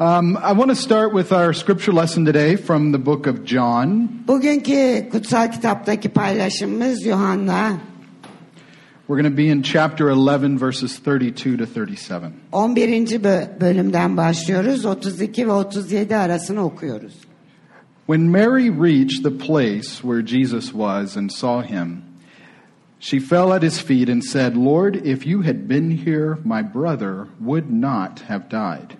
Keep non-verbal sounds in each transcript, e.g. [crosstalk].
Um, I want to start with our scripture lesson today from the book of John. Bugünkü kutsal kitaptaki paylaşımımız Yuhanna We're going to be in chapter 11, verses 32 to 37. 11. bölümden başlıyoruz. 32 ve 37 arasını okuyoruz. When Mary reached the place where Jesus was and saw him, she fell at his feet and said, Lord, if you had been here, my brother would not have died.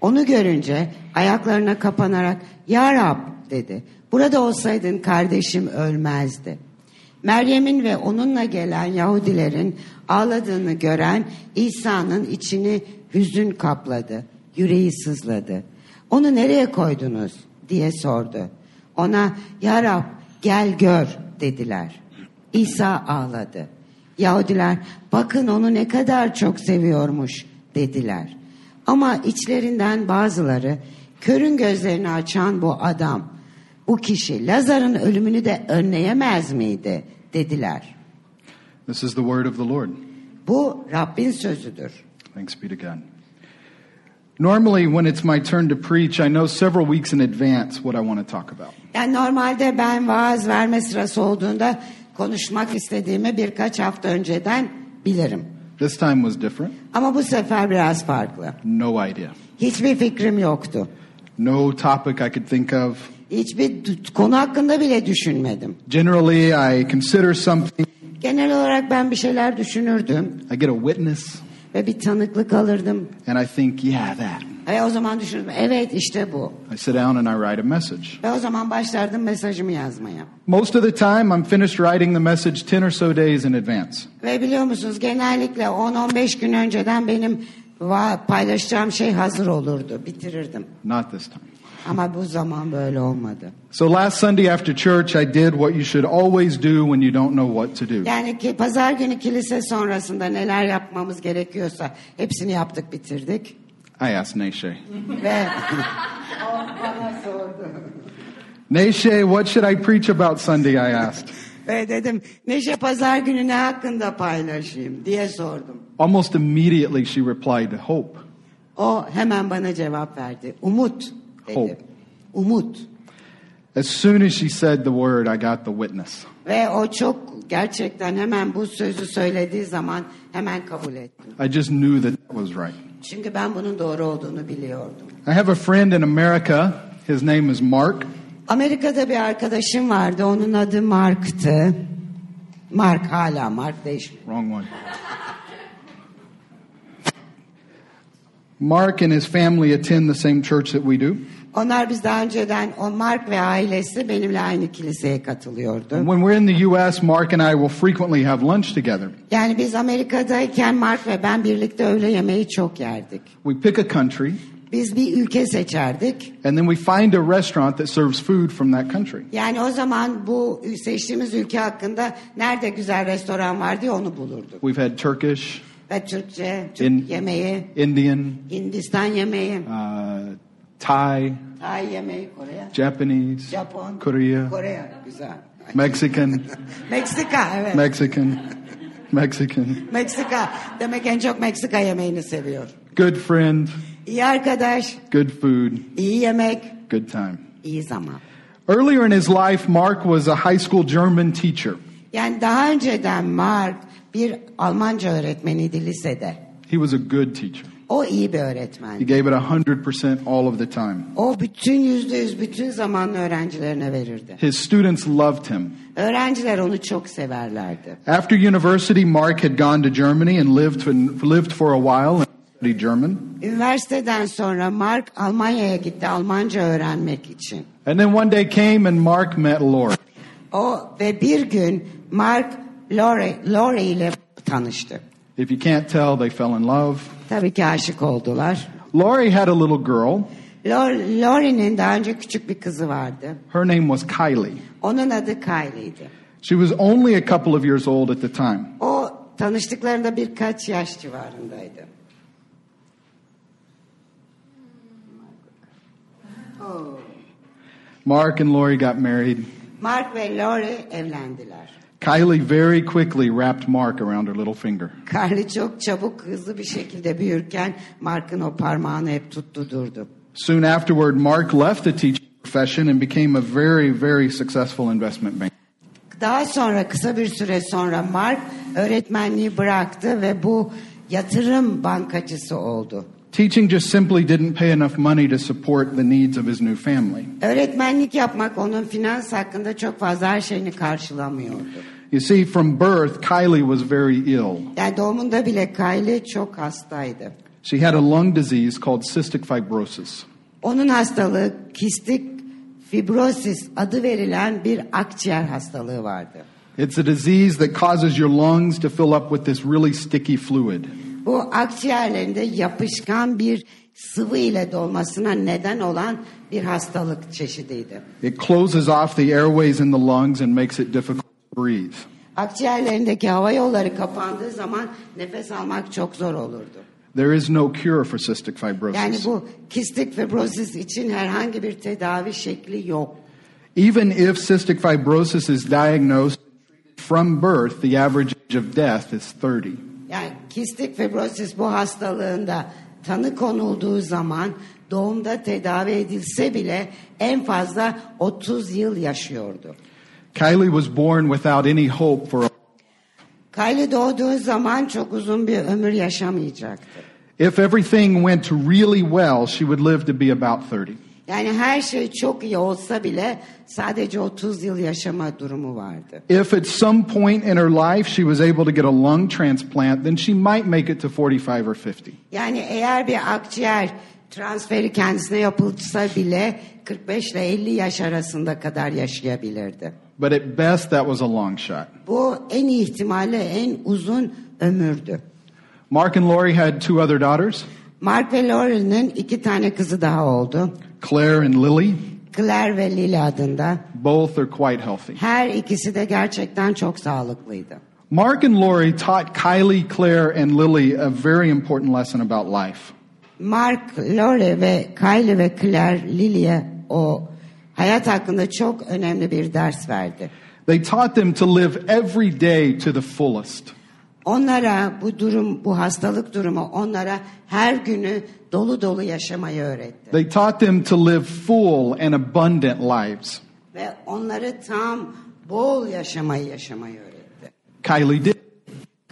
Onu görünce ayaklarına kapanarak Ya Rab dedi. Burada olsaydın kardeşim ölmezdi. Meryem'in ve onunla gelen Yahudilerin ağladığını gören İsa'nın içini hüzün kapladı. Yüreği sızladı. Onu nereye koydunuz diye sordu. Ona Ya Rab gel gör dediler. İsa ağladı. Yahudiler bakın onu ne kadar çok seviyormuş dediler. Ama içlerinden bazıları körün gözlerini açan bu adam, bu kişi Lazar'ın ölümünü de önleyemez miydi dediler. This is the word of the Lord. Bu Rabbin sözüdür. Thanks be to God. Normally, when it's my turn to preach, I know several weeks in advance what I want to talk about. Yani normalde ben vaaz verme sırası olduğunda konuşmak istediğimi birkaç hafta önceden bilirim. This time was different. Ama bu sefer biraz farklı. No idea. Hiçbir fikrim yoktu. No topic I could think of. Hiçbir konu hakkında bile düşünmedim. Generally, I consider something, Genel olarak ben bir şeyler düşünürdüm I get a witness, ve bir tanıklık alırdım. and I think, yeah, that. Ve o zaman düşünürdüm evet işte bu. I sit down and I write a message. Ve o zaman başlardım mesajımı yazmaya. Most of the time, I'm finished writing the message 10 or so days in advance. Ve biliyor musunuz genellikle 10-15 gün önceden benim paylaşacağım şey hazır olurdu. Bitirirdim. Not this time. Ama bu zaman böyle olmadı. So last Sunday after church, I did what you should always do when you don't know what to do. Yani ki pazar günü kilise sonrasında neler yapmamız gerekiyorsa hepsini yaptık bitirdik. I asked Neşe, Ve [laughs] what should I preach about Sunday? I asked. Ve dedim Neşe pazar günü ne hakkında paylaşayım diye sordum. Almost immediately, she replied, Hope. O hemen bana cevap verdi. Umut dedi. Hope. Umut. As soon as she said the word, I got the witness. Ve o çok gerçekten hemen bu sözü söylediği zaman hemen kabul ettim. I just knew that that was right. Çünkü ben bunun doğru olduğunu biliyordum. I have a friend in America. His name is Mark. Amerika'da bir arkadaşım vardı. Onun adı Mark'tı. Mark hala Mark değişmiyor. Wrong one. Mark and his family attend the same church that we do. Onlar biz daha önceden o Mark ve ailesi benimle aynı kiliseye katılıyordu. And when we're in the U.S., Mark and I will frequently have lunch together. Yani biz Amerika'dayken Mark ve ben birlikte öğle yemeği çok yerdik. We pick a country, Biz bir ülke seçerdik. and then we find a restaurant that serves food from that country. Yani o zaman bu seçtiğimiz ülke hakkında nerede güzel restoran var diye onu bulurduk. We've had Turkish, Ve Türkçe, Türk In- yemeği, Indian, Hindistan yemeği, uh, Thai, Tay yemeği, Kore, Japanese, Japon, Korea, Kore güzel. Mexican, [laughs] Meksika evet. Eh? Mexican, Mexican. Meksika. Demek en çok Meksika yemeğini seviyor. Good friend, İyi arkadaş, good food, iyi yemek, good time. iyi zaman. Earlier in his life, Mark was a high school German teacher. Yani daha önceden Mark bir Almanca öğretmeniydi lisede. He was a good teacher. O iyi bir He öğretmen. gave it 100% all of the time. O bütün yüzde yüz bütün zamanını öğrencilerine verirdi. His students loved him. Öğrenciler onu çok severlerdi. After university, Mark had gone to Germany and lived, lived for a while studied German. Üniversiteden sonra Mark Almanya'ya gitti Almanca öğrenmek için. And then one day came and Mark met Lori. O ve bir gün Mark Lori, Lori ile tanıştı. If you can't tell, they fell in love. Tabii ki aşık oldular. Lori had a little girl, Laurie'nin daha önce küçük bir kızı vardı. Her name was Kylie. Onun adı Kylie'ydi. She was only a couple of years old at the time. O tanıştıklarında birkaç yaş civarındaydı. Oh. Mark and Lori got married. Mark ve Laurie evlendiler. Kylie very quickly wrapped Mark around her little finger. Carly çok çabuk hızlı bir şekilde büyürken Mark'ın o parmağını hep tuttu durdu. Soon afterward, Mark left the teaching profession and became a very, very successful investment banker. Daha sonra kısa bir süre sonra Mark öğretmenliği bıraktı ve bu yatırım bankacısı oldu. Teaching just simply didn't pay enough money to support the needs of his new family. Öğretmenlik yapmak onun finans hakkında çok fazla her şeyini karşılamıyordu. You see, from birth, Kylie was very ill. Yani doğumunda bile Kylie çok hastaydı. She had a lung disease called cystic fibrosis. Onun hastalığı kistik fibrosis adı verilen bir akciğer hastalığı vardı. It's a disease that causes your lungs to fill up with this really sticky fluid. Bu akciğerlerinde yapışkan bir sıvı ile dolmasına neden olan bir hastalık çeşidiydi. It closes off the airways in the lungs and makes it difficult to breathe. Akciğerlerindeki hava yolları kapandığı zaman nefes almak çok zor olurdu. There is no cure for cystic Yani fibrosis. bu kistik fibrosis için herhangi bir tedavi şekli yok. Even if cystic fibrosis is diagnosed from birth, the average age of death is 30. Kistik fibrosis bu hastalığında tanı konulduğu zaman doğumda tedavi edilse bile en fazla 30 yıl yaşıyordu. Kylie was born without any hope for a Kylie doğduğu zaman çok uzun bir ömür yaşamayacaktı. If everything went really well, she would live to be about 30. Yani her şey çok iyi olsa bile sadece 30 yıl yaşama durumu vardı. If at some point in her life she was able to get a lung transplant, then she might make it to 45 or 50. Yani eğer bir akciğer transferi kendisine yapılsa bile 45 ile 50 yaş arasında kadar yaşayabilirdi. But at best, that was a long shot. Bu en iyi ihtimalle en uzun ömürdü. Mark and Lori had two other daughters, Mark ve Laurel'in iki tane kızı daha oldu. Claire and Lily. Claire ve Lily adında. Both are quite healthy. Her ikisi de gerçekten çok sağlıklıydı. Mark and Lori taught Kylie, Claire, and Lily a very important lesson about life. Mark, Lore ve Kylie ve Claire Lily'e o hayat hakkında çok önemli bir ders verdi. They taught them to live every day to the fullest. Onlara bu durum, bu hastalık durumu onlara her günü dolu dolu yaşamayı öğretti. They taught them to live full and abundant lives. Ve onları tam bol yaşamayı yaşamayı öğretti. Kylie did.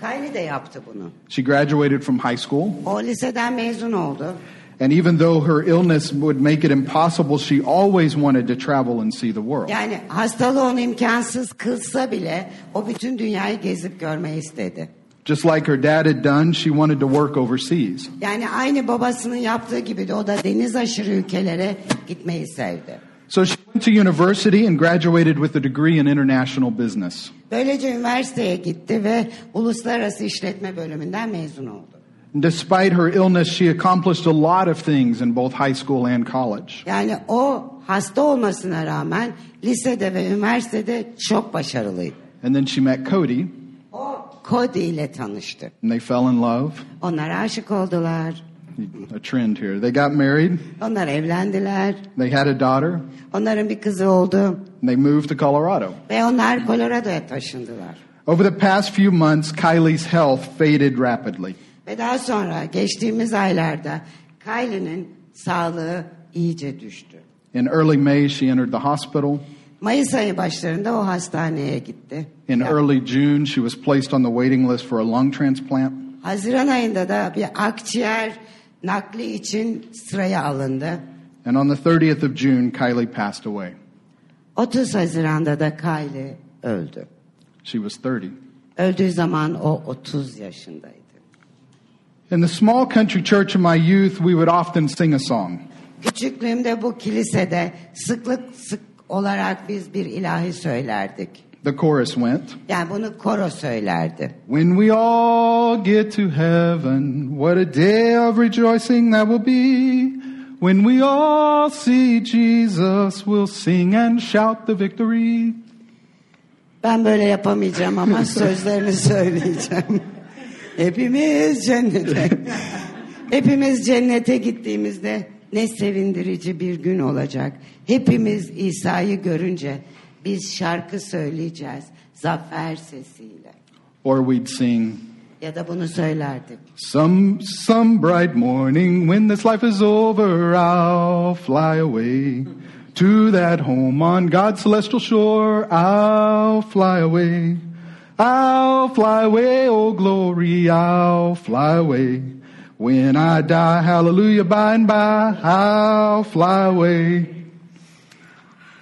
Kylie de yaptı bunu. She graduated from high school, O liseden mezun oldu. and even though her illness would make it impossible, she always wanted to travel and see the world. Yani hastalığı onu imkansız kılsa bile o bütün dünyayı gezip görmeyi istedi. Just like her dad had done, she wanted to work overseas. Yani aynı babasının yaptığı gibi de o da deniz aşırı ülkelere gitmeyi sevdi. So she went to university and graduated with a degree in international business. Böylece üniversiteye gitti ve uluslararası işletme bölümünden mezun oldu. Despite her illness, she accomplished a lot of things in both high school and college. Yani o hasta olmasına rağmen lisede ve üniversitede çok başarılıydı. And then she met Cody, O Cody ile tanıştı. and they fell in love. Onlar aşık oldular. A trend here. They got married, Onlar evlendiler. they had a daughter, Onların bir kızı oldu. and they moved to Colorado. Ve onlar Colorado'ya taşındılar. Over the past few months, Kylie's health faded rapidly. Ve daha sonra geçtiğimiz aylarda Kylie'nin sağlığı iyice düştü. In early May, she entered the hospital. Mayıs ayı başlarında o hastaneye gitti. In early June, she was placed on the waiting list for a lung transplant. Haziran ayında da bir akciğer nakli için sıraya alındı. And on the 30th of June, Kylie passed away. 30 Haziran'da da Kylie öldü. She was 30. Öldüğü zaman o 30 yaşındaydı. In the small country church of my youth, we would often sing a song. Küçüklüğümde bu kilisede sıklık sık olarak biz bir ilahi söylerdik. The chorus went, Yani bunu koro söylerdi. When we all get to heaven, what a day of rejoicing that will be. When we all see Jesus, we'll sing and shout the victory. Ben böyle yapamayacağım ama [laughs] sözlerini söyleyeceğim. Hepimiz cennete. [laughs] Hepimiz cennete gittiğimizde ne sevindirici bir gün olacak. Hepimiz İsa'yı görünce biz şarkı söyleyeceğiz zafer sesiyle. Or we'd sing, Ya da bunu söylerdik. Some, some bright morning when this life is over, I'll fly away to that home on God's celestial shore. I'll fly away. I'll fly away, oh glory, I'll fly away. When I die, hallelujah, by and by, I'll fly away.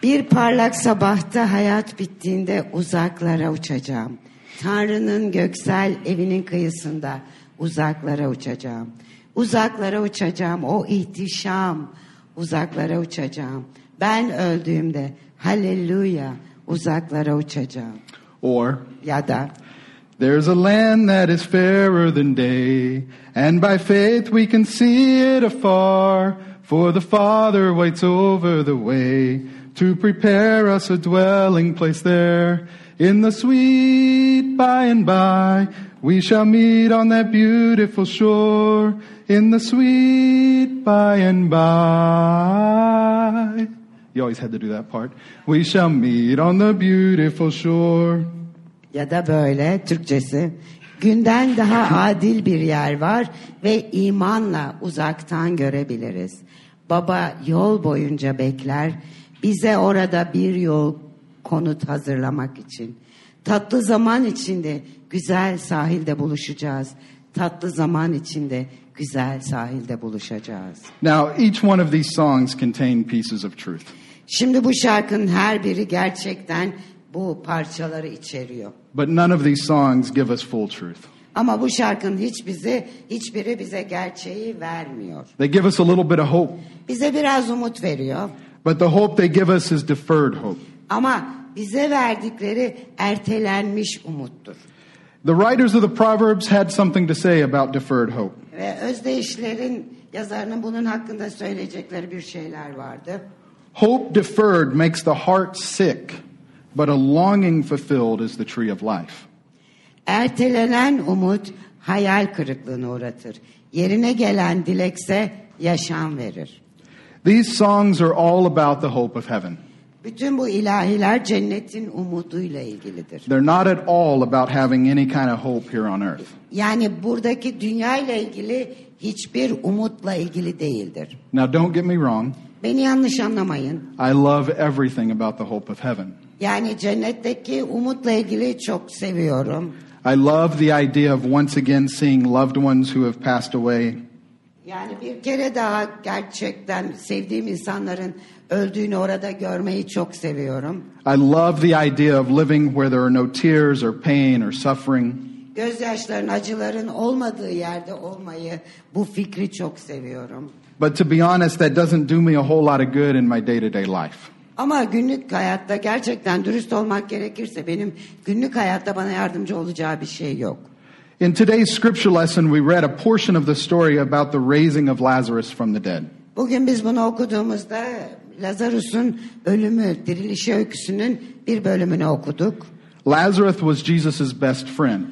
Bir parlak sabahta hayat bittiğinde uzaklara uçacağım. Tanrı'nın göksel evinin kıyısında uzaklara uçacağım. Uzaklara uçacağım o ihtişam uzaklara uçacağım. Ben öldüğümde halleluya uzaklara uçacağım. Or, Ya da There's a land that is fairer than day, and by faith we can see it afar. For the Father waits over the way to prepare us a dwelling place there. In the sweet by and by, we shall meet on that beautiful shore. In the sweet by and by. You always had to do that part. We shall meet on the beautiful shore. Ya da böyle Türkçesi günden daha adil bir yer var ve imanla uzaktan görebiliriz. Baba yol boyunca bekler bize orada bir yol konut hazırlamak için. Tatlı zaman içinde güzel sahilde buluşacağız. Tatlı zaman içinde güzel sahilde buluşacağız. Now, each one of these songs contain pieces of truth. Şimdi bu şarkının her biri gerçekten bu parçaları içeriyor. But none of these songs give us full truth. Ama bu şarkının hiç bize, hiçbiri bize gerçeği vermiyor. They give us a little bit of hope, Bize biraz umut veriyor. but the hope they give us is deferred hope. Ama bize verdikleri ertelenmiş umuttur. The writers of the Proverbs had something to say about deferred hope. Ve özdeyişlerin yazarının bunun hakkında söyleyecekleri bir şeyler vardı. Hope deferred makes the heart sick, but a longing fulfilled is the tree of life. Ertelenen umut hayal kırıklığına uğratır. Yerine gelen dilekse yaşam verir. These songs are all about the hope of heaven. Bütün bu ilahiler cennetin umuduyla ilgilidir. They're not at all about having any kind of hope here on earth. Yani buradaki dünya ile ilgili hiçbir umutla ilgili değildir. Now, don't get me wrong. Beni yanlış anlamayın. I love everything about the hope of heaven. Yani cennetteki umutla ilgili çok seviyorum. I love the idea of once again seeing loved ones who have passed away. Yani bir kere daha gerçekten sevdiğim insanların öldüğünü orada görmeyi çok seviyorum. I love the idea of living where there are no tears or pain or suffering. Gözyaşların, acıların olmadığı yerde olmayı, bu fikri çok seviyorum. But to be honest, that doesn't do me a whole lot of good in my day to day life. Ama günlük hayatta gerçekten dürüst olmak gerekirse benim günlük hayatta bana yardımcı olacağı bir şey yok. In today's scripture lesson, we read a portion of the story about the raising of Lazarus from the dead. Bugün biz bunu okuduğumuzda Lazarus'un ölümü, dirilişi öyküsünün bir bölümünü okuduk. Lazarus was Jesus' best friend.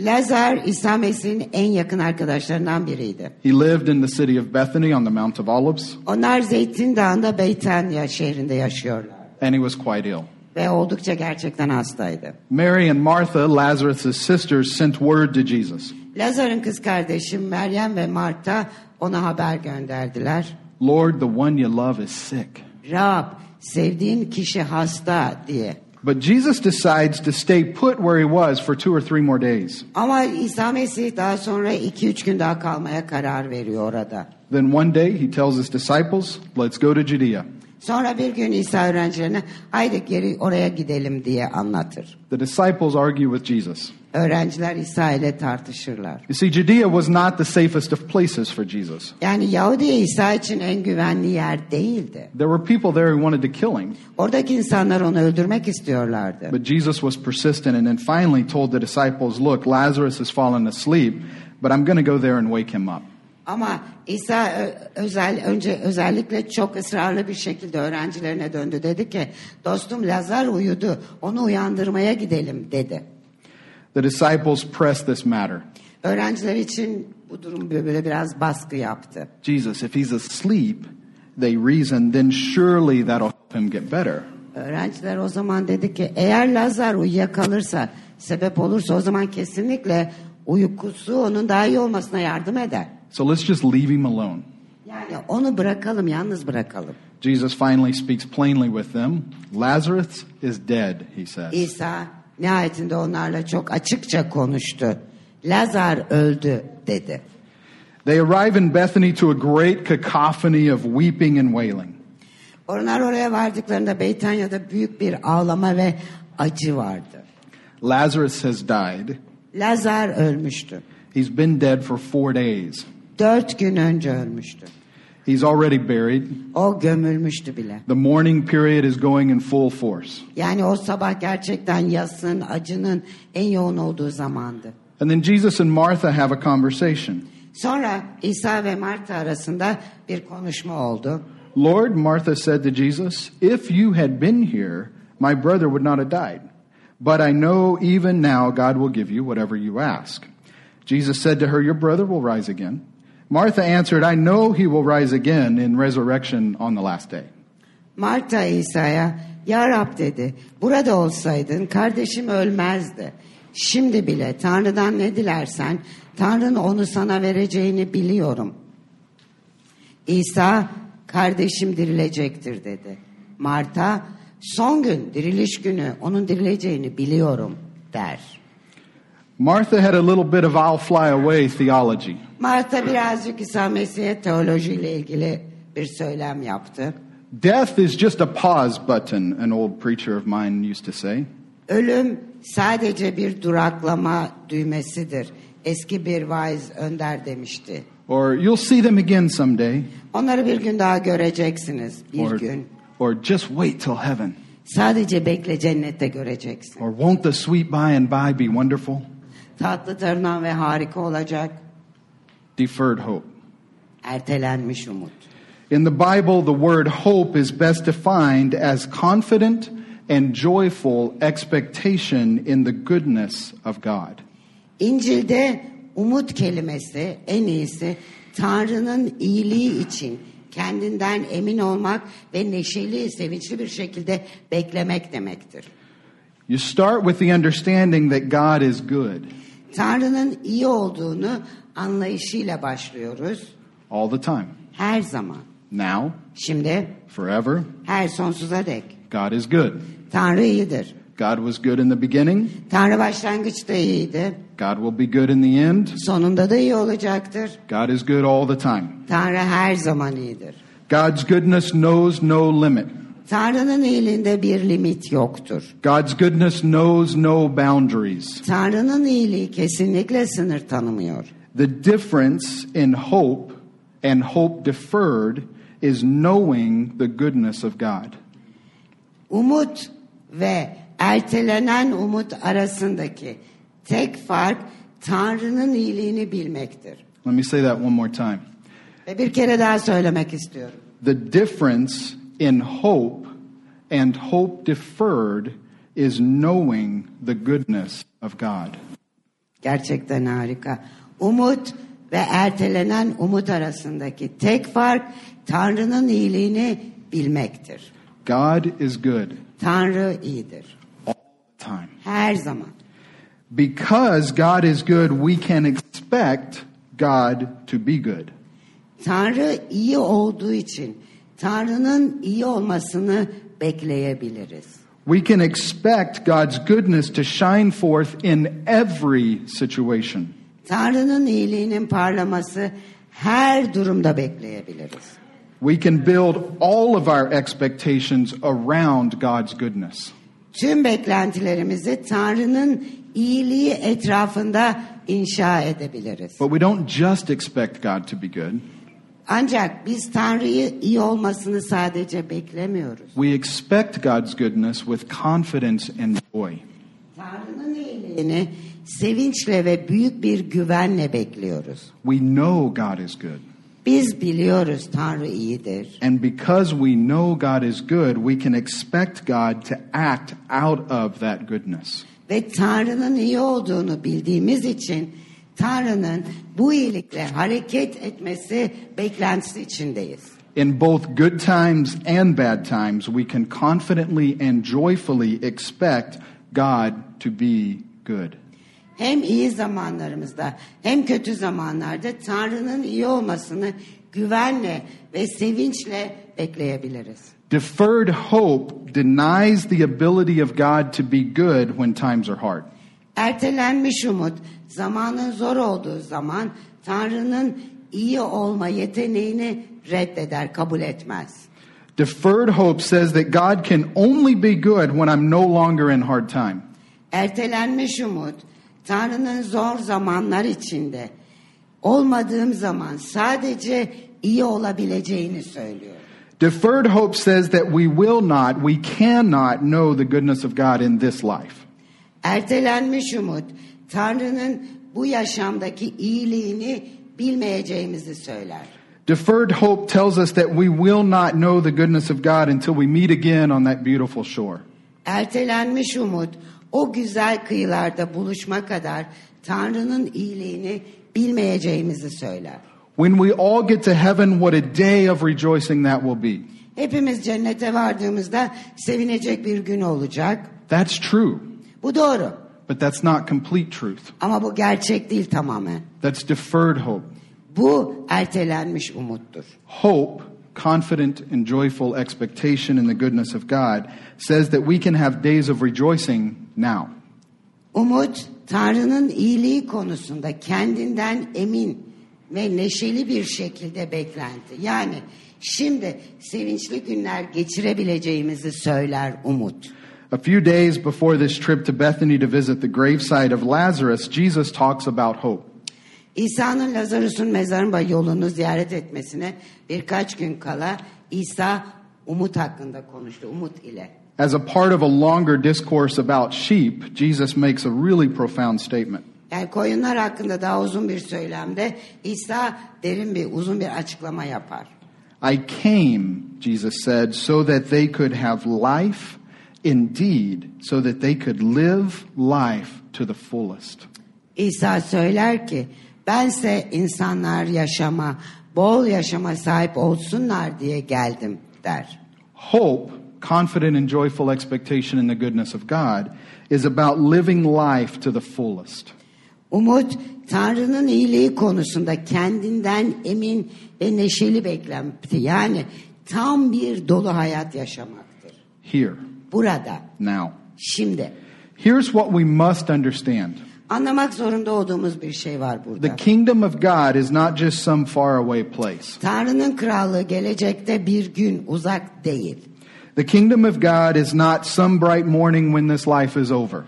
Lazar İsa Mesih'in en yakın arkadaşlarından biriydi. He lived in the city of Bethany on the Mount of Olives, Onlar Zeytin Dağı'nda Beytanya şehrinde yaşıyorlar. and he was quite ill. Ve oldukça gerçekten hastaydı. Mary and Martha, Lazarus' sisters, sent word to Jesus Lazar'ın kız kardeşi Meryem ve Marta ona haber gönderdiler. Lord, the one you love is sick. Rab, sevdiğin kişi hasta diye. But Jesus decides to stay put where he was for two or three more days. Ama İsa Mesih daha sonra iki üç gün daha kalmaya karar veriyor orada. Then one day he tells his disciples, Let's go to Judea. Sonra bir gün İsa öğrencilerine haydi geri oraya gidelim diye anlatır. The disciples argue with Jesus. Öğrenciler İsa ile tartışırlar. You see, Judea was not the safest of places for Jesus. Yani Yahudiye İsa için en güvenli yer değildi. There were people there who wanted to kill him, Oradaki insanlar onu öldürmek istiyorlardı. but Jesus was persistent and then finally told the disciples, Look, Lazarus has fallen asleep, but I'm going to go there and wake him up. Ama İsa özel önce özellikle çok ısrarlı bir şekilde öğrencilerine döndü. Dedi ki dostum Lazar uyudu onu uyandırmaya gidelim dedi. The disciples pressed this matter. Öğrenciler için bu durum böyle biraz baskı yaptı. Jesus, if he's asleep, they reason, then surely that'll help him get better. Öğrenciler o zaman dedi ki eğer Lazar uyuyakalırsa sebep olursa o zaman kesinlikle uykusu onun daha iyi olmasına yardım eder. So let's just leave him alone. Yani onu bırakalım yalnız bırakalım. Jesus finally speaks plainly with them. Lazarus is dead, he says. İsa nihayetinde onlarla çok açıkça konuştu. Lazar öldü dedi. They arrive in Bethany to a great cacophony of weeping and wailing. Onlar oraya vardıklarında Beytanya'da büyük bir ağlama ve acı vardı. Lazarus has died. Lazar ölmüştü. He's been dead for four days. Dört gün önce ölmüştü. He's already buried. O gömülmüştü bile. The mourning period is going in full force. Yani o sabah gerçekten yasın, acının en yoğun olduğu zamandı. And then Jesus and Martha have a conversation. Sonra İsa ve Marta arasında bir konuşma oldu. Lord, Martha said to Jesus, if you had been here, my brother would not have died. But I know even now God will give you whatever you ask. Jesus said to her, Your brother will rise again. Martha answered, I know he will rise again in resurrection on the last day. Marta İsa'ya Ya Rab dedi burada olsaydın kardeşim ölmezdi. Şimdi bile Tanrı'dan ne dilersen Tanrı'nın onu sana vereceğini biliyorum. İsa kardeşim dirilecektir dedi. Marta son gün diriliş günü onun dirileceğini biliyorum der. Martha had a little bit of I'll fly away theology. Marta birazcık İsa Mesih'e teolojiyle ilgili bir söylem yaptı. Death is just a pause button, an old preacher of mine used to say. Ölüm sadece bir duraklama düğmesidir. Eski bir vaiz önder demişti. Or you'll see them again someday. Onları bir gün daha göreceksiniz. Bir Or, gün. or just wait till heaven. Sadece bekle cennette göreceksin. Or won't the sweet by and by be wonderful? Tatlı tırnan ve harika olacak. Deferred hope. Ertelenmiş umut. In the Bible, the word hope is best defined as confident and joyful expectation in the goodness of God. İncil'de umut kelimesi en iyisi Tanrı'nın iyiliği için kendinden emin olmak ve neşeli, sevinçli bir şekilde beklemek demektir. You start with the understanding that God is good Tanrı'nın iyi olduğunu anlayışıyla başlıyoruz. all the time. Her zaman. Now, Şimdi forever, her sonsuza dek. God is good. Tanrı iyidir. God was good in the beginning. Tanrı başlangıçta iyiydi. God will be good in the end. Sonunda da iyi olacaktır. God is good all the time. Tanrı her zaman iyidir. God's goodness knows no limit. Tanrı'nın iyiliğinde bir limit yoktur. God's goodness knows no boundaries. Tanrı'nın iyiliği kesinlikle sınır tanımıyor. The difference in hope and hope deferred is knowing the goodness of God. Umut ve ertelenen umut arasındaki tek fark Tanrı'nın iyiliğini bilmektir. Let me say that one more time. Ve bir kere daha söylemek istiyorum. The difference in hope and hope deferred is knowing the goodness of God. Gerçekten harika. Umut ve ertelenen umut arasındaki tek fark Tanrı'nın iyiliğini bilmektir. God is good Tanrı iyidir. all the time. Her zaman. Because God is good, we can expect God to be good. Tanrı iyi olduğu için Tanrı'nın iyi olmasını bekleyebiliriz. We can expect God's goodness to shine forth in every situation. Tanrı'nın iyiliğinin parlaması her durumda bekleyebiliriz. We can build all of our expectations around God's goodness. Tüm beklentilerimizi Tanrı'nın iyiliği etrafında inşa edebiliriz. But we don't just expect God to be good. Ancak biz Tanrı'yı iyi olmasını sadece beklemiyoruz. We expect God's goodness with confidence and joy. Tanrı'nın iyiliğini sevinçle ve büyük bir güvenle bekliyoruz. We know God is good. Biz biliyoruz Tanrı iyidir. And because we know God is good, we can expect God to act out of that goodness. Ve Tanrı'nın iyi olduğunu bildiğimiz için Tanrı'nın bu iyilikle hareket etmesi beklentisi içindeyiz. In both good times and bad times, we can confidently and joyfully expect God to be good. Hem iyi zamanlarımızda hem kötü zamanlarda Tanrı'nın iyi olmasını güvenle ve sevinçle bekleyebiliriz. Deferred hope denies the ability of God to be good when times are hard. Ertelenmiş umut zamanın zor olduğu zaman Tanrı'nın iyi olma yeteneğini reddeder, kabul etmez. Deferred hope says that God can only be good when I'm no longer in hard time. Ertelenmiş umut Tanrı'nın zor zamanlar içinde olmadığım zaman sadece iyi olabileceğini söylüyor. Deferred hope says that we will not, we cannot know the goodness of God in this life. Ertelenmiş umut Tanrı'nın bu yaşamdaki iyiliğini bilmeyeceğimizi söyler. Deferred hope tells us that we will not know the goodness of God until we meet again on that beautiful shore. Ertelenmiş umut o güzel kıyılarda buluşma kadar Tanrı'nın iyiliğini bilmeyeceğimizi söyler. When we all get to heaven, what a day of rejoicing that will be. Hepimiz cennete vardığımızda sevinecek bir gün olacak. That's true, Bu doğru. but that's not complete truth. Ama bu gerçek değil tamamen. That's deferred hope. Bu ertelenmiş umuttur. Hope, confident and joyful expectation in the goodness of God, says that we can have days of rejoicing now. Umut Tanrı'nın iyiliği konusunda kendinden emin ve neşeli bir şekilde beklenti. Yani şimdi sevinçli günler geçirebileceğimizi söyler umut. A few days before this trip to Bethany to visit the gravesite of Lazarus, Jesus talks about hope. İsa'nın Lazarus'un mezarın yolunu ziyaret etmesine birkaç gün kala İsa umut hakkında konuştu, umut ile. As a part of a longer discourse about sheep, Jesus makes a really profound statement. Yani koyunlar hakkında daha uzun bir söylemde İsa derin bir uzun bir açıklama yapar. I came, Jesus said, so that they could have life indeed, so that they could live life to the fullest. İsa söyler ki bense insanlar yaşama, bol yaşama sahip olsunlar diye geldim der. Hope, confident and joyful expectation in the goodness of God, is about living life to the fullest. Umut Tanrı'nın iyiliği konusunda kendinden emin ve neşeli beklenti yani tam bir dolu hayat yaşamaktır. Here, Burada, now. şimdi Here's what we must understand. Anlamak zorunda olduğumuz bir şey var The kingdom of God is not just some faraway place. Tanrı'nın krallığı gelecekte bir gün uzak değil. The kingdom of God is not some bright morning when this life is over.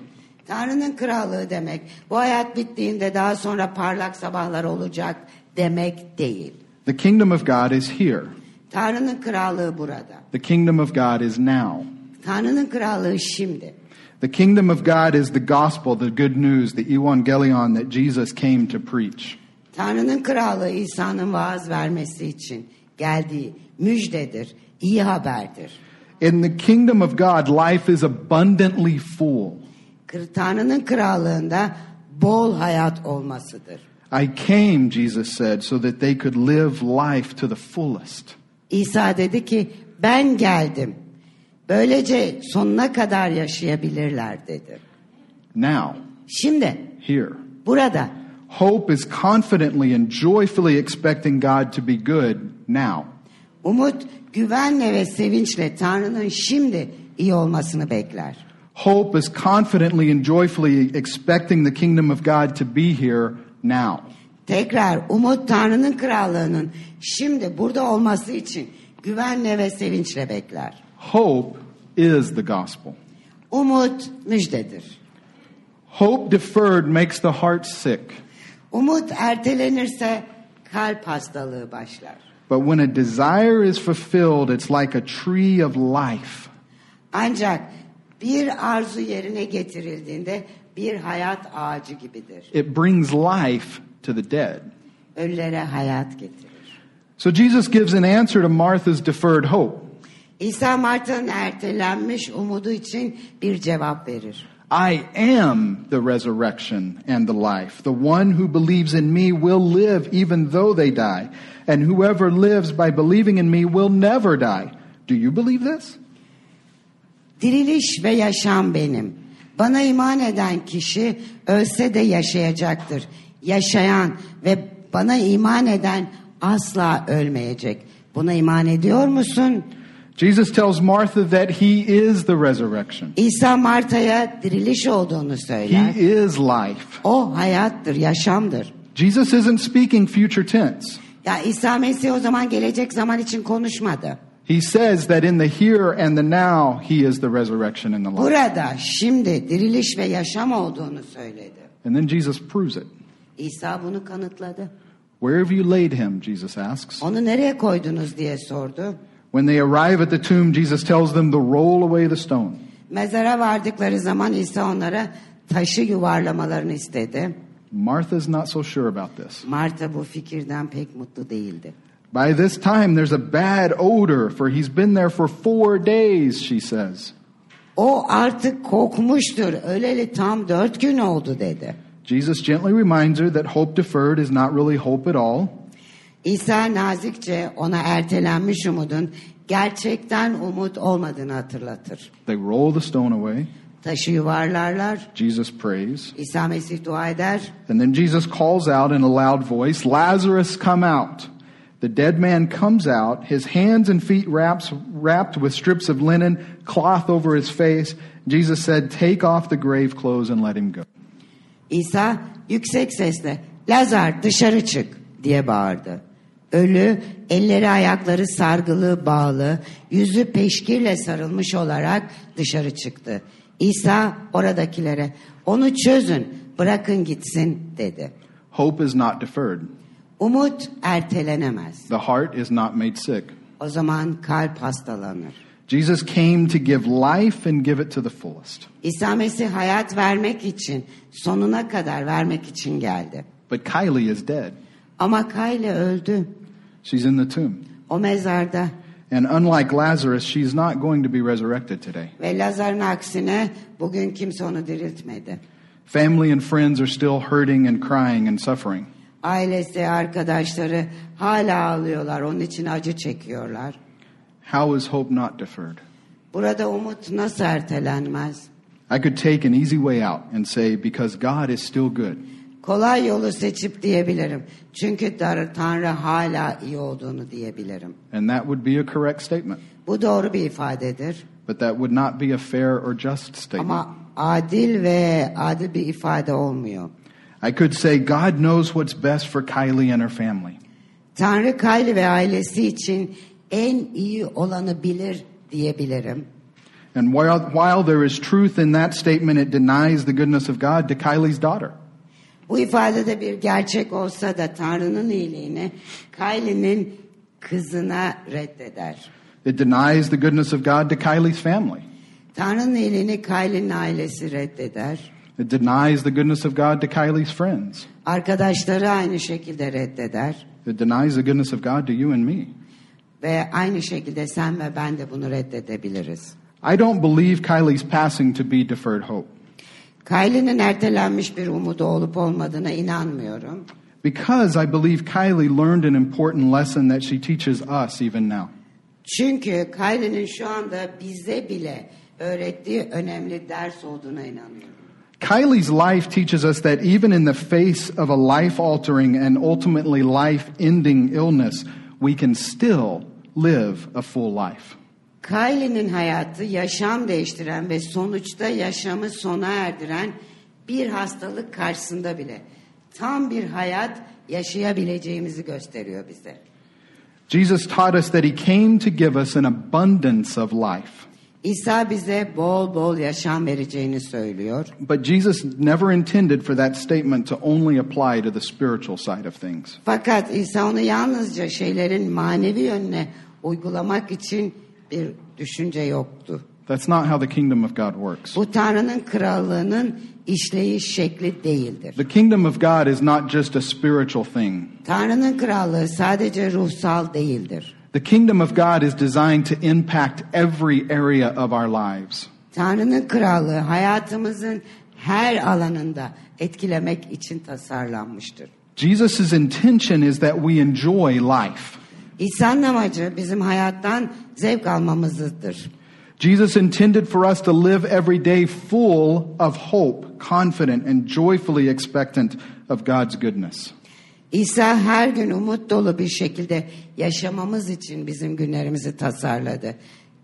Tanrı'nın krallığı demek bu hayat bittiğinde daha sonra parlak sabahlar olacak demek değil. The kingdom of God is here. Tanrı'nın krallığı burada. The kingdom of God is now. Tanrı'nın krallığı şimdi. The kingdom of God is the gospel, the good news, the evangelion that Jesus came to preach. Tanrı'nın krallığı İsa'nın vaaz vermesi için geldiği müjdedir, iyi haberdir. In the kingdom of God, life is abundantly full. Tanrı'nın krallığında bol hayat olmasıdır. I came, Jesus said, so that they could live life to the fullest. İsa dedi ki ben geldim. Böylece sonuna kadar yaşayabilirler dedi. Now, Şimdi here. burada Hope is confidently and joyfully expecting God to be good now. umut güvenle ve sevinçle Tanrı'nın şimdi iyi olmasını bekler. Hope is confidently and joyfully expecting the kingdom of God to be here now. Tekrar umut Tanrı'nın krallığının şimdi burada olması için güvenle ve sevinçle bekler. Hope is the gospel. Umut müjdedir. Hope deferred makes the heart sick. Umut ertelenirse kalp hastalığı başlar. But when a desire is fulfilled, it's like a tree of life. Ancak bir arzu yerine getirildiğinde bir hayat ağacı gibidir. It brings life to the dead. Ölülere hayat getirir. So Jesus gives an answer to Martha's deferred hope. İsa Marta'nın ertelenmiş umudu için bir cevap verir. I am the resurrection and the life. The one who believes in me will live even though they die. And whoever lives by believing in me will never die. Do you believe this? Diriliş ve yaşam benim. Bana iman eden kişi ölse de yaşayacaktır. Yaşayan ve bana iman eden asla ölmeyecek. Buna iman ediyor musun? Jesus tells Martha that he is the resurrection. İsa Marta'ya diriliş olduğunu söyler. He is life. O hayattır, yaşamdır. Jesus isn't speaking future tense. Ya İsa Mesih o zaman gelecek zaman için konuşmadı. He says that in the here and the now, he is the resurrection and the life. Burada şimdi diriliş ve yaşam olduğunu söyledi. And then Jesus proves it. İsa bunu kanıtladı. Where have you laid him? Jesus asks. Onu nereye koydunuz diye sordu. When they arrive at the tomb, Jesus tells them to roll away the stone. Mezara vardıkları zaman İsa onlara taşı yuvarlamalarını istedi. Martha's not so sure about this. Marta bu fikirden pek mutlu değildi. By this time, there's a bad odor, for he's been there for four days, she says. O artık kokmuştur. Öleli tam dört gün oldu dedi. Jesus gently reminds her that hope deferred is not really hope at all. İsa nazikçe ona ertelenmiş umudun gerçekten umut olmadığını hatırlatır. They roll the stone away. Taşı yuvarlarlar. Jesus prays. İsa Mesih dua eder. And then Jesus calls out in a loud voice, Lazarus, come out. The dead man comes out, his hands and feet wraps, wrapped with strips of linen, cloth over his face. Jesus said, Take off the grave clothes and let him go. İsa yüksek sesle Lazar dışarı çık diye bağırdı. Ölü elleri ayakları sargılı bağlı yüzü peşkirle sarılmış olarak dışarı çıktı. İsa oradakilere onu çözün bırakın gitsin dedi. Hope is not deferred. Umut ertelenemez. The heart is not made sick. O zaman kalp hastalanır. Jesus came to give life and give it to the fullest. İsa Mesih hayat vermek için sonuna kadar vermek için geldi. But Kylie is dead. Ama Kayle öldü. She's in the tomb. O mezarda. And unlike Lazarus, she's not going to be resurrected today. Ve Lazar'ın aksine bugün kimse onu diriltmedi. Family and friends are still hurting and crying and suffering. Ailesi, arkadaşları hala ağlıyorlar. Onun için acı çekiyorlar. How is hope not deferred? Burada umut nasıl ertelenmez? I could take an easy way out and say, because God is still good. Kolay yolu seçip diyebilirim. Çünkü Tanrı hala iyi olduğunu diyebilirim. And that would be a correct statement. Bu doğru bir ifadedir. But that would not be a fair or just statement. Ama adil ve adil bir ifade olmuyor. I could say, God knows what's best for Kylie and her family. Tanrı Kayli ve ailesi için en iyi olanı bilir diyebilirim. And while, while there is truth in that statement, it denies the goodness of God to Kylie's daughter. Bu ifadede bir gerçek olsa da Tanrı'nın iyiliğini Kayli'nin kızına reddeder. It denies the goodness of God to Kylie's family. Tanrı'nın iyiliğini Kayli'nin ailesi reddeder. It denies the goodness of God to Kylie's friends. Arkadaşları aynı şekilde reddeder. It denies the goodness of God to you and me. Ve aynı şekilde sen ve ben de bunu reddedebiliriz. I don't believe Kylie's passing to be deferred hope Kayli'nin ertelenmiş bir umudu olup olmadığına inanmıyorum. because I believe Kylie learned an important lesson that she teaches us even now. Çünkü Kayli'nin şu anda bize bile öğrettiği önemli ders olduğuna inanıyorum. Kylie's life teaches us that even in the face of a life altering and ultimately life ending illness, we can still live a full life. Kylie'nin hayatı yaşam değiştiren ve sonuçta yaşamı sona erdiren bir hastalık karşısında bile tam bir hayat yaşayabileceğimizi gösteriyor bize. Jesus taught us that he came to give us an abundance of life. İsa bize bol bol yaşam vereceğini söylüyor. But Jesus never intended for that statement to only apply to the spiritual side of things. Fakat İsa onu yalnızca şeylerin manevi yönüne uygulamak için bir düşünce yoktu. That's not how the kingdom of God works. Bu Tanrı'nın krallığının işleyiş şekli değildir. The kingdom of God is not just a spiritual thing. Tanrı'nın krallığı sadece ruhsal değildir. The kingdom of God is designed to impact every area of our lives. Tanrı'nın krallığı hayatımızın her alanında etkilemek için tasarlanmıştır. Jesus' intention is that we enjoy life. İsa'nın amacı bizim hayattan zevk almamızdır. Jesus intended for us to live every day full of hope, confident, and joyfully expectant of God's goodness. İsa her gün umut dolu bir şekilde yaşamamız için bizim günlerimizi tasarladı.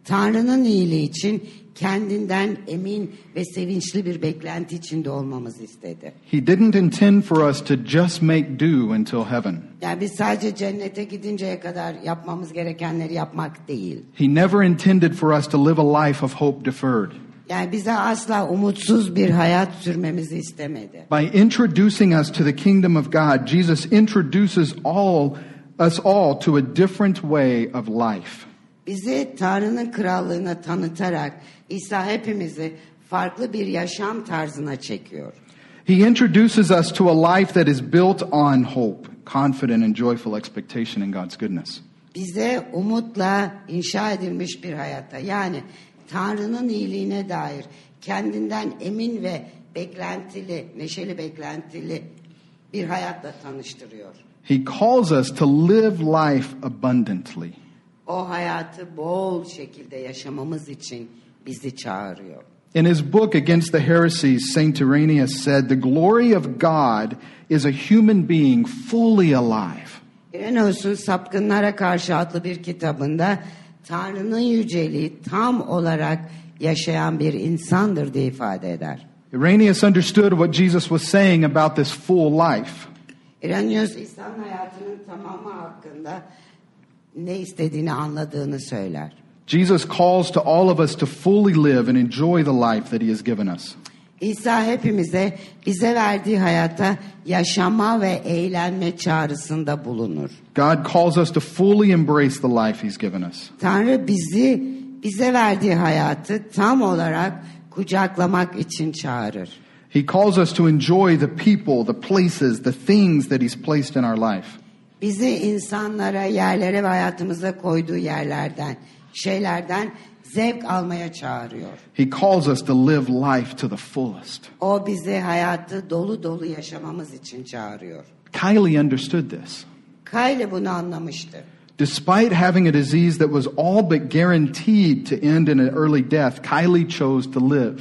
Tanrı'nın iyiliği için kendinden emin ve sevinçli bir beklenti içinde olmamızı istedi. He didn't intend for us to just make do until heaven. Yani biz sadece cennete gidinceye kadar yapmamız gerekenleri yapmak değil. He never intended for us to live a life of hope deferred. Yani bize asla umutsuz bir hayat sürmemizi istemedi. By introducing us to the kingdom of God, Jesus introduces all us all to a different way of life. Bizi Tanrı'nın krallığına tanıtarak İsa hepimizi farklı bir yaşam tarzına çekiyor. He introduces us to a life that is built on hope, confident and joyful expectation in God's goodness. Bize umutla inşa edilmiş bir hayata yani Tanrı'nın iyiliğine dair kendinden emin ve beklentili, neşeli beklentili bir hayatla tanıştırıyor. He calls us to live life abundantly. O hayatı bol şekilde yaşamamız için bizi çağırıyor. In his book Against the Heresies, St. Irenaeus said, The glory of God is a human being fully alive. İreneus'un Sapkınlara Karşı adlı bir kitabında Tanrı'nın yüceliği tam olarak yaşayan bir insandır diye ifade eder. Irenaeus understood what Jesus was saying about this full life. İreneus İsa'nın hayatının tamamı hakkında ne istediğini anladığını söyler. Jesus calls to all of us to fully live and enjoy the life that he has given us. İsa hepimize bize verdiği hayata yaşama ve eğlenme çağrısında bulunur. God calls us to fully embrace the life he's given us. Tanrı bizi bize verdiği hayatı tam olarak kucaklamak için çağırır. He calls us to enjoy the people, the places, the things that he's placed in our life. Bizi insanlara, yerlere ve hayatımıza koyduğu yerlerden, şeylerden zevk almaya çağırıyor. He calls us to live life to the fullest. O bizi hayatı dolu dolu yaşamamız için çağırıyor. Kylie understood this. Kylie bunu anlamıştı. Despite having a disease that was all but guaranteed to end in an early death, Kylie chose to live.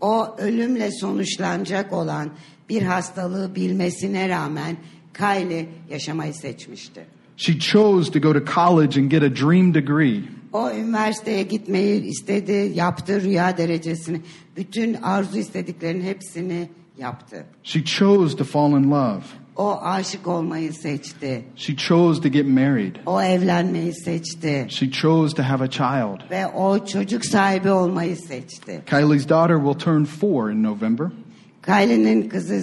O ölümle sonuçlanacak olan bir hastalığı bilmesine rağmen Kylie yaşamayı seçmişti. She chose to go to college and get a dream degree. O üniversiteye gitmeyi istedi, yaptı rüya derecesini. Bütün arzu istediklerinin hepsini yaptı. She chose to fall in love. O aşık olmayı seçti. She chose to get married. O evlenmeyi seçti. She chose to have a child. Ve o çocuk sahibi olmayı seçti. Kylie's daughter will turn four in November. Kylie'nin kızı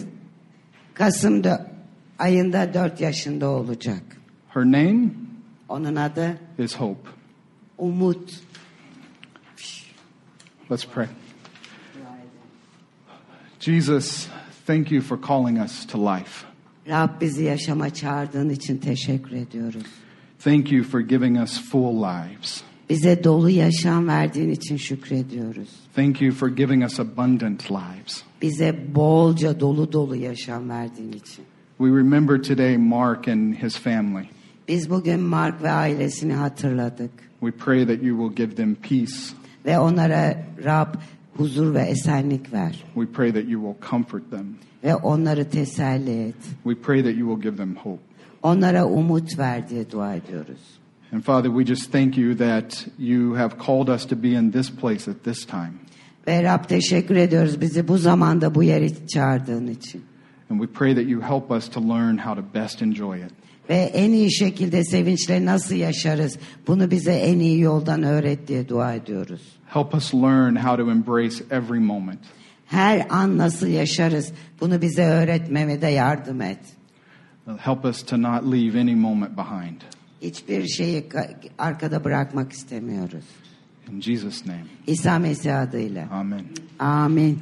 Kasım'da ayında 4 yaşında olacak. Her name Onun adı is Hope. Umut. Let's pray. Jesus, thank you for calling us to life. Rab bizi yaşama çağırdığın için teşekkür ediyoruz. Thank you for giving us full lives. Bize dolu yaşam verdiğin için şükrediyoruz. Thank you for giving us abundant lives. Bize bolca dolu dolu yaşam verdiğin için. We remember today Mark and his family. Biz bugün Mark ve ailesini hatırladık. We pray that you will give them peace. Ve onlara Rab huzur ve esenlik ver. We pray that you will comfort them. Ve onları teselli et. We pray that you will give them hope. Onlara umut ver diye dua ediyoruz. And Father, we just thank you that you have called us to be in this place at this time. Ve Rab teşekkür ediyoruz bizi bu zamanda bu yere çağırdığın için. And we pray that you help us to learn how to best enjoy it. Ve en iyi şekilde sevinçle nasıl yaşarız bunu bize en iyi yoldan öğret diye dua ediyoruz. Help us learn how to embrace every moment. Her an nasıl yaşarız bunu bize öğretmeme de yardım et. Help us to not leave any moment behind. Hiçbir şeyi ka- arkada bırakmak istemiyoruz. In Jesus' name, İsa Mesih adıyla. amen. Amin.